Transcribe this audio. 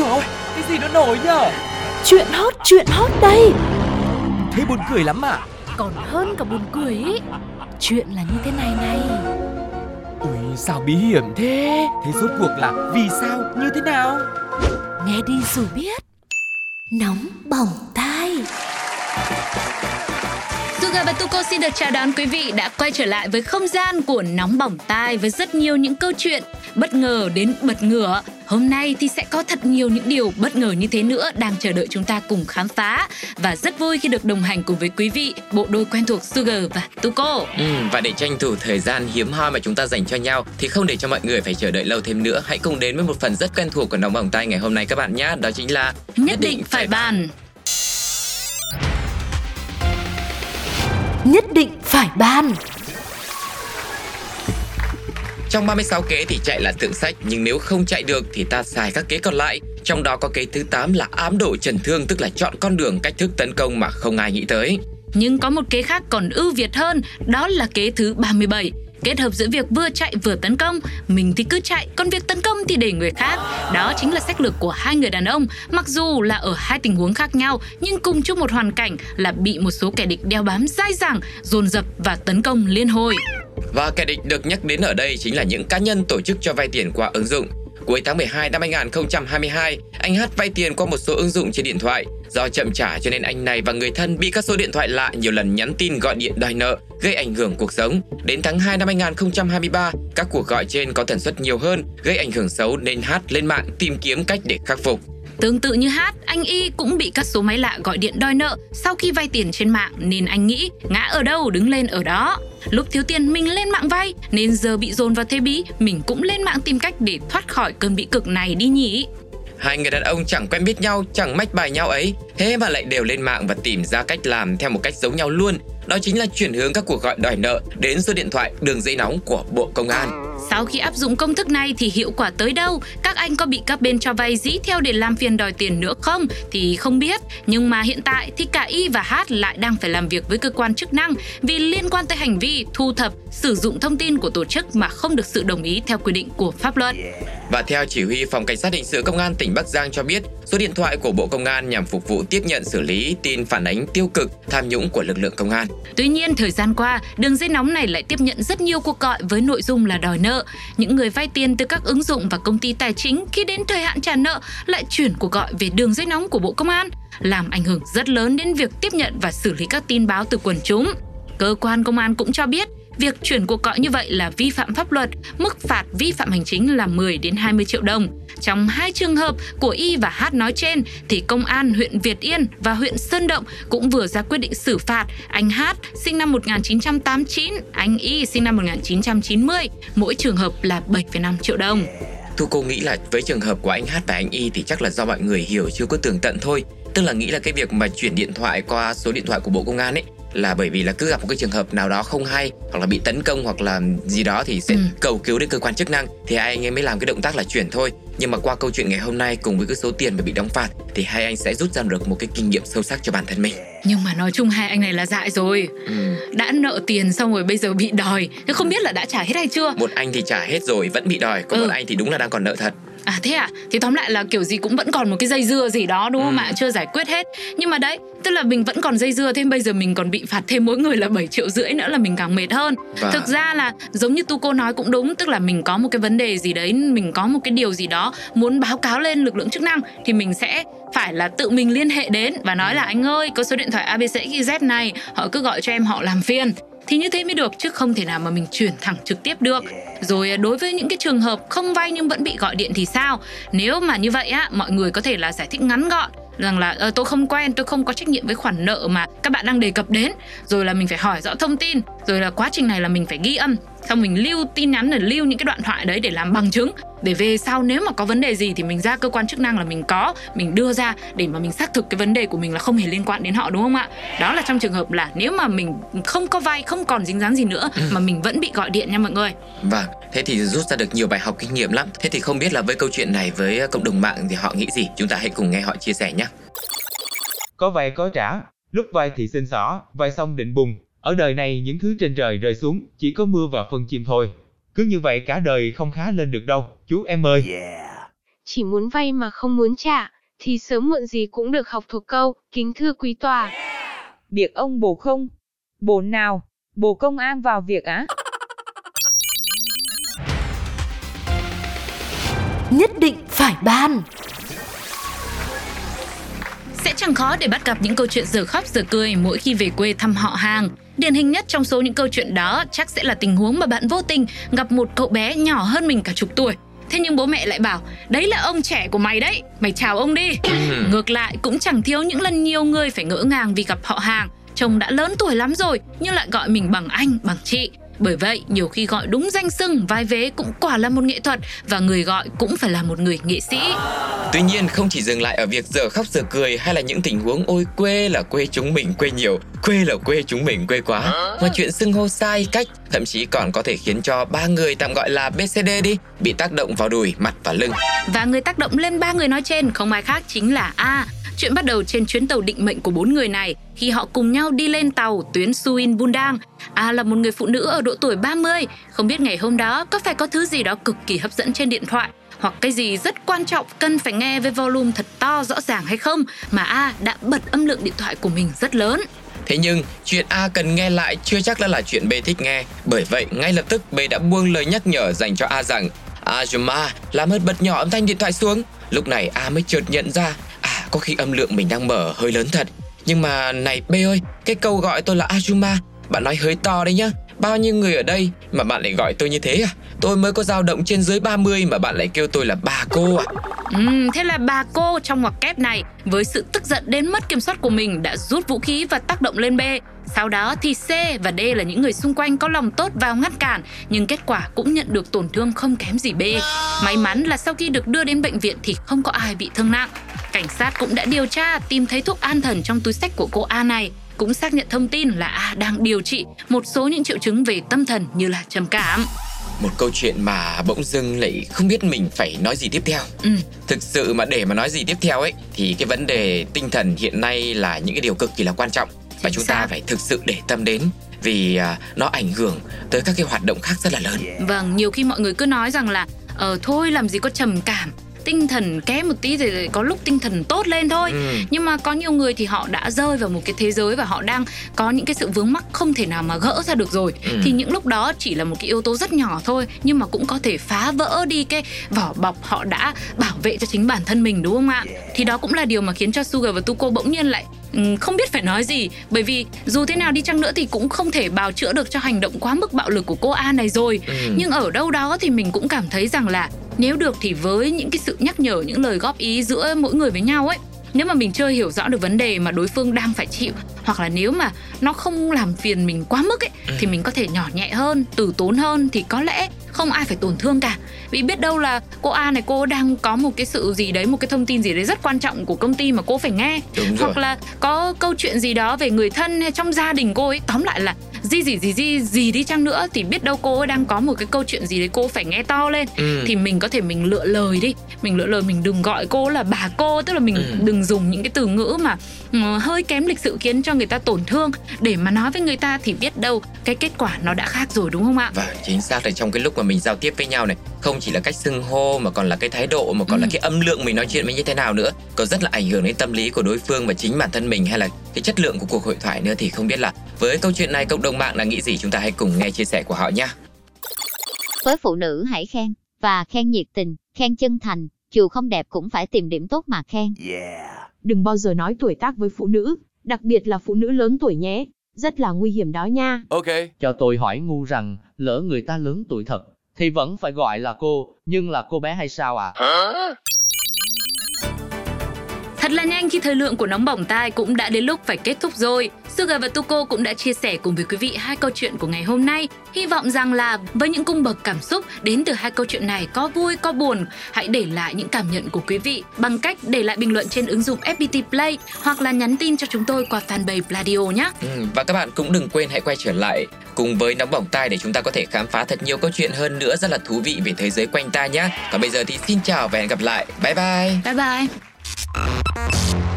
rồi cái gì nó nổi nhở? Chuyện hot, chuyện hot đây. Thế buồn cười lắm à? Còn hơn cả buồn cười ý. Chuyện là như thế này này. Ui sao bí hiểm thế? Thế rốt cuộc là vì sao? Như thế nào? Nghe đi rồi biết. Nóng bỏng tai. Suga và Tuko xin được chào đón quý vị đã quay trở lại với không gian của nóng bỏng tai với rất nhiều những câu chuyện bất ngờ đến bật ngửa. Hôm nay thì sẽ có thật nhiều những điều bất ngờ như thế nữa đang chờ đợi chúng ta cùng khám phá và rất vui khi được đồng hành cùng với quý vị bộ đôi quen thuộc Sugar và Tuko. Ừ, và để tranh thủ thời gian hiếm hoi mà chúng ta dành cho nhau thì không để cho mọi người phải chờ đợi lâu thêm nữa, hãy cùng đến với một phần rất quen thuộc của nóng bỏng tay ngày hôm nay các bạn nhé. Đó chính là Nhất định phải bàn. Nhất định phải ban trong 36 kế thì chạy là thượng sách, nhưng nếu không chạy được thì ta xài các kế còn lại. Trong đó có kế thứ 8 là ám độ trần thương, tức là chọn con đường cách thức tấn công mà không ai nghĩ tới. Nhưng có một kế khác còn ưu việt hơn, đó là kế thứ 37. Kết hợp giữa việc vừa chạy vừa tấn công, mình thì cứ chạy, còn việc tấn công thì để người khác. Đó chính là sách lược của hai người đàn ông, mặc dù là ở hai tình huống khác nhau, nhưng cùng chung một hoàn cảnh là bị một số kẻ địch đeo bám dai dẳng, dồn dập và tấn công liên hồi. Và kẻ địch được nhắc đến ở đây chính là những cá nhân tổ chức cho vay tiền qua ứng dụng. Cuối tháng 12 năm 2022, anh Hát vay tiền qua một số ứng dụng trên điện thoại. Do chậm trả cho nên anh này và người thân bị các số điện thoại lạ nhiều lần nhắn tin gọi điện đòi nợ, gây ảnh hưởng cuộc sống. Đến tháng 2 năm 2023, các cuộc gọi trên có tần suất nhiều hơn, gây ảnh hưởng xấu nên Hát lên mạng tìm kiếm cách để khắc phục. Tương tự như Hát, anh Y cũng bị các số máy lạ gọi điện đòi nợ sau khi vay tiền trên mạng nên anh nghĩ ngã ở đâu đứng lên ở đó. Lúc thiếu tiền mình lên mạng vay nên giờ bị dồn vào thế bí, mình cũng lên mạng tìm cách để thoát khỏi cơn bị cực này đi nhỉ. Hai người đàn ông chẳng quen biết nhau, chẳng mách bài nhau ấy, thế mà lại đều lên mạng và tìm ra cách làm theo một cách giống nhau luôn. Đó chính là chuyển hướng các cuộc gọi đòi nợ đến số điện thoại đường dây nóng của Bộ Công an. Sau khi áp dụng công thức này thì hiệu quả tới đâu? Các anh có bị các bên cho vay dĩ theo để làm phiền đòi tiền nữa không? Thì không biết. Nhưng mà hiện tại thì cả Y và Hát lại đang phải làm việc với cơ quan chức năng vì liên quan tới hành vi thu thập, sử dụng thông tin của tổ chức mà không được sự đồng ý theo quy định của pháp luật. Và theo chỉ huy phòng cảnh sát hình sự công an tỉnh Bắc Giang cho biết, số điện thoại của Bộ Công an nhằm phục vụ tiếp nhận xử lý tin phản ánh tiêu cực, tham nhũng của lực lượng công an. Tuy nhiên, thời gian qua, đường dây nóng này lại tiếp nhận rất nhiều cuộc gọi với nội dung là đòi nợ. Những người vay tiền từ các ứng dụng và công ty tài chính khi đến thời hạn trả nợ lại chuyển cuộc gọi về đường dây nóng của Bộ Công an, làm ảnh hưởng rất lớn đến việc tiếp nhận và xử lý các tin báo từ quần chúng. Cơ quan công an cũng cho biết Việc chuyển cuộc gọi như vậy là vi phạm pháp luật, mức phạt vi phạm hành chính là 10 đến 20 triệu đồng. Trong hai trường hợp của Y và H nói trên thì công an huyện Việt Yên và huyện Sơn Động cũng vừa ra quyết định xử phạt anh H sinh năm 1989, anh Y sinh năm 1990, mỗi trường hợp là 7,5 triệu đồng. Thu cô nghĩ là với trường hợp của anh Hát và anh Y thì chắc là do mọi người hiểu chưa có tường tận thôi. Tức là nghĩ là cái việc mà chuyển điện thoại qua số điện thoại của Bộ Công an ấy là bởi vì là cứ gặp một cái trường hợp nào đó không hay hoặc là bị tấn công hoặc là gì đó thì sẽ Ừ. cầu cứu đến cơ quan chức năng thì hai anh ấy mới làm cái động tác là chuyển thôi nhưng mà qua câu chuyện ngày hôm nay cùng với cái số tiền mà bị đóng phạt thì hai anh sẽ rút ra được một cái kinh nghiệm sâu sắc cho bản thân mình Nhưng mà nói chung hai anh này là dại rồi. ừ. Đã nợ tiền xong rồi bây giờ bị đòi. Nhưng không biết là đã trả hết hay chưa? một anh thì trả hết rồi vẫn bị đòi còn Ừ. một anh thì đúng là đang còn nợ thật À thế à? Thì tóm lại là kiểu gì cũng vẫn còn một cái dây dưa gì đó đúng không Ừ. ạ? Chưa giải quyết hết. Nhưng mà đấy, tức là mình vẫn còn dây dưa thêm bây giờ mình còn bị phạt thêm mỗi người là 7 triệu rưỡi nữa là mình càng mệt hơn. Và- Thực ra là giống như tu cô nói cũng đúng, tức là mình có một cái vấn đề gì đấy, mình có một cái điều gì đó muốn báo cáo lên lực lượng chức năng thì mình sẽ phải là tự mình liên hệ đến và nói là anh ơi có số điện thoại ABCXYZ này họ cứ gọi cho em họ làm phiền thì như thế mới được chứ không thể nào mà mình chuyển thẳng trực tiếp được. Rồi à, đối với những cái trường hợp không vay nhưng vẫn bị gọi điện thì sao? Nếu mà như vậy á mọi người có thể là giải thích ngắn gọn rằng là ờ, tôi không quen tôi không có trách nhiệm với khoản nợ mà các bạn đang đề cập đến. Rồi là mình phải hỏi rõ thông tin. Rồi là quá trình này là mình phải ghi âm. Xong mình lưu tin nhắn rồi lưu những cái đoạn thoại đấy để làm bằng chứng để về sau nếu mà có vấn đề gì thì mình ra cơ quan chức năng là mình có mình đưa ra để mà mình xác thực cái vấn đề của mình là không hề liên quan đến họ đúng không ạ đó là trong trường hợp là nếu mà mình không có vay không còn dính dáng gì nữa mà mình vẫn bị gọi điện nha mọi người Vâng, thế thì rút ra được nhiều bài học kinh nghiệm lắm. Thế thì không biết là với câu chuyện này với cộng đồng mạng thì họ nghĩ gì? Chúng ta hãy cùng nghe họ chia sẻ nhé. Có vay có trả, lúc vay thì xin xỏ, vay xong định bùng. Ở đời này những thứ trên trời rơi xuống, chỉ có mưa và phân chim thôi. Cứ như vậy cả đời không khá lên được đâu, chú em ơi. chỉ muốn vay mà không muốn trả, thì sớm muộn gì cũng được học thuộc câu, kính thưa quý tòa. Việc ông bồ không? Bồ nào? Bồ công an vào việc á? Nhất định phải ban Sẽ chẳng khó để bắt gặp những câu chuyện giờ khóc giờ cười mỗi khi về quê thăm họ hàng. Điển hình nhất trong số những câu chuyện đó chắc sẽ là tình huống mà bạn vô tình gặp một cậu bé nhỏ hơn mình cả chục tuổi. Thế nhưng bố mẹ lại bảo, đấy là ông trẻ của mày đấy, mày chào ông đi. Ngược lại cũng chẳng thiếu những lần nhiều người phải ngỡ ngàng vì gặp họ hàng. Chồng đã lớn tuổi lắm rồi nhưng lại gọi mình bằng anh, bằng chị. Bởi vậy, nhiều khi gọi đúng danh xưng, vai vế cũng quả là một nghệ thuật và người gọi cũng phải là một người nghệ sĩ. Tuy nhiên không chỉ dừng lại ở việc giờ khóc giờ cười hay là những tình huống ôi quê là quê chúng mình quê nhiều, quê là quê chúng mình quê quá. Mà chuyện xưng hô sai cách thậm chí còn có thể khiến cho ba người tạm gọi là BCD đi bị tác động vào đùi, mặt và lưng. Và người tác động lên ba người nói trên không ai khác chính là A. Chuyện bắt đầu trên chuyến tàu định mệnh của bốn người này khi họ cùng nhau đi lên tàu tuyến Suin Bundang. A à, là một người phụ nữ ở độ tuổi 30, không biết ngày hôm đó có phải có thứ gì đó cực kỳ hấp dẫn trên điện thoại hoặc cái gì rất quan trọng cần phải nghe với volume thật to rõ ràng hay không mà A đã bật âm lượng điện thoại của mình rất lớn. Thế nhưng, chuyện A cần nghe lại chưa chắc đã là chuyện B thích nghe. Bởi vậy, ngay lập tức B đã buông lời nhắc nhở dành cho A rằng Ajuma, làm ơn bật nhỏ âm thanh điện thoại xuống. Lúc này A mới chợt nhận ra, có khi âm lượng mình đang mở hơi lớn thật. Nhưng mà này B ơi, cái câu gọi tôi là Ajuma, bạn nói hơi to đấy nhá. Bao nhiêu người ở đây mà bạn lại gọi tôi như thế à? Tôi mới có dao động trên dưới 30 mà bạn lại kêu tôi là bà cô à? Ừ, thế là bà cô trong ngoặc kép này với sự tức giận đến mất kiểm soát của mình đã rút vũ khí và tác động lên B. Sau đó thì C và D là những người xung quanh có lòng tốt vào ngăn cản nhưng kết quả cũng nhận được tổn thương không kém gì B. May mắn là sau khi được đưa đến bệnh viện thì không có ai bị thương nặng. Cảnh sát cũng đã điều tra tìm thấy thuốc an thần trong túi sách của cô A này cũng xác nhận thông tin là A đang điều trị một số những triệu chứng về tâm thần như là trầm cảm. Một câu chuyện mà bỗng dưng lại không biết mình phải nói gì tiếp theo. Ừ. Thực sự mà để mà nói gì tiếp theo ấy thì cái vấn đề tinh thần hiện nay là những cái điều cực kỳ là quan trọng và Chính chúng ta phải thực sự để tâm đến vì à, nó ảnh hưởng tới các cái hoạt động khác rất là lớn. Vâng, nhiều khi mọi người cứ nói rằng là ờ thôi làm gì có trầm cảm, tinh thần kém một tí thì có lúc tinh thần tốt lên thôi. Ừ. Nhưng mà có nhiều người thì họ đã rơi vào một cái thế giới và họ đang có những cái sự vướng mắc không thể nào mà gỡ ra được rồi. Ừ. Thì những lúc đó chỉ là một cái yếu tố rất nhỏ thôi nhưng mà cũng có thể phá vỡ đi cái vỏ bọc họ đã bảo vệ cho chính bản thân mình đúng không ạ? Thì đó cũng là điều mà khiến cho Sugar và Tuko bỗng nhiên lại ừm, không biết phải nói gì bởi vì dù thế nào đi chăng nữa thì cũng không thể bào chữa được cho hành động quá mức bạo lực của cô A này rồi Ừ. nhưng ở đâu đó thì mình cũng cảm thấy rằng là nếu được thì với những cái sự nhắc nhở những lời góp ý giữa mỗi người với nhau ấy nếu mà mình chưa hiểu rõ được vấn đề mà đối phương đang phải chịu hoặc là nếu mà nó không làm phiền mình quá mức ấy thì mình có thể nhỏ nhẹ hơn từ tốn hơn thì có lẽ không ai phải tổn thương cả. Vì biết đâu là cô A này cô đang có một cái sự gì đấy một cái thông tin gì đấy rất quan trọng của công ty mà cô phải nghe. Đúng rồi. hoặc là có câu chuyện gì đó về người thân hay trong gia đình cô ấy. Tóm lại là gì gì gì gì gì đi chăng nữa thì biết đâu cô ấy đang có một cái câu chuyện gì đấy cô phải nghe to lên Ừ. thì mình có thể mình lựa lời đi mình lựa lời mình đừng gọi cô là bà cô tức là mình Ừ. đừng dùng những cái từ ngữ mà ừ, hơi kém lịch sự khiến cho người ta tổn thương để mà nói với người ta thì biết đâu cái kết quả nó đã khác rồi đúng không ạ Và chính xác là trong cái lúc mà mình giao tiếp với nhau này Không chỉ là cách xưng hô mà còn là cái thái độ Mà còn Ừ. là cái âm lượng mình nói chuyện với như thế nào nữa Có rất là ảnh hưởng đến tâm lý của đối phương Và chính bản thân mình hay là cái chất lượng của cuộc hội thoại nữa Thì không biết là với câu chuyện này cộng đồng mạng đã nghĩ gì Chúng ta hãy cùng nghe chia sẻ của họ nhé Với phụ nữ hãy khen, và khen nhiệt tình, khen chân thành, dù không đẹp cũng phải tìm điểm tốt mà khen. Đừng bao giờ nói tuổi tác với phụ nữ, đặc biệt là phụ nữ lớn tuổi nhé. Rất là nguy hiểm đó nha. Cho tôi hỏi ngu rằng, lỡ người ta lớn tuổi thật, thì vẫn phải gọi là cô, nhưng là cô bé hay sao à? Thật là nhanh khi thời lượng của nóng bỏng tai cũng đã đến lúc phải kết thúc rồi. Sugar và Tuko cũng đã chia sẻ cùng với quý vị hai câu chuyện của ngày hôm nay. Hy vọng rằng là với những cung bậc cảm xúc đến từ hai câu chuyện này có vui có buồn, hãy để lại những cảm nhận của quý vị bằng cách để lại bình luận trên ứng dụng FPT Play hoặc là nhắn tin cho chúng tôi qua fanpage Pladio nhé. ừ, Và các bạn cũng đừng quên hãy quay trở lại Cùng với nóng bỏng tai để chúng ta có thể khám phá thật nhiều câu chuyện hơn nữa Rất là thú vị về thế giới quanh ta nhé Còn bây giờ thì xin chào và hẹn gặp lại Bye bye Bye bye!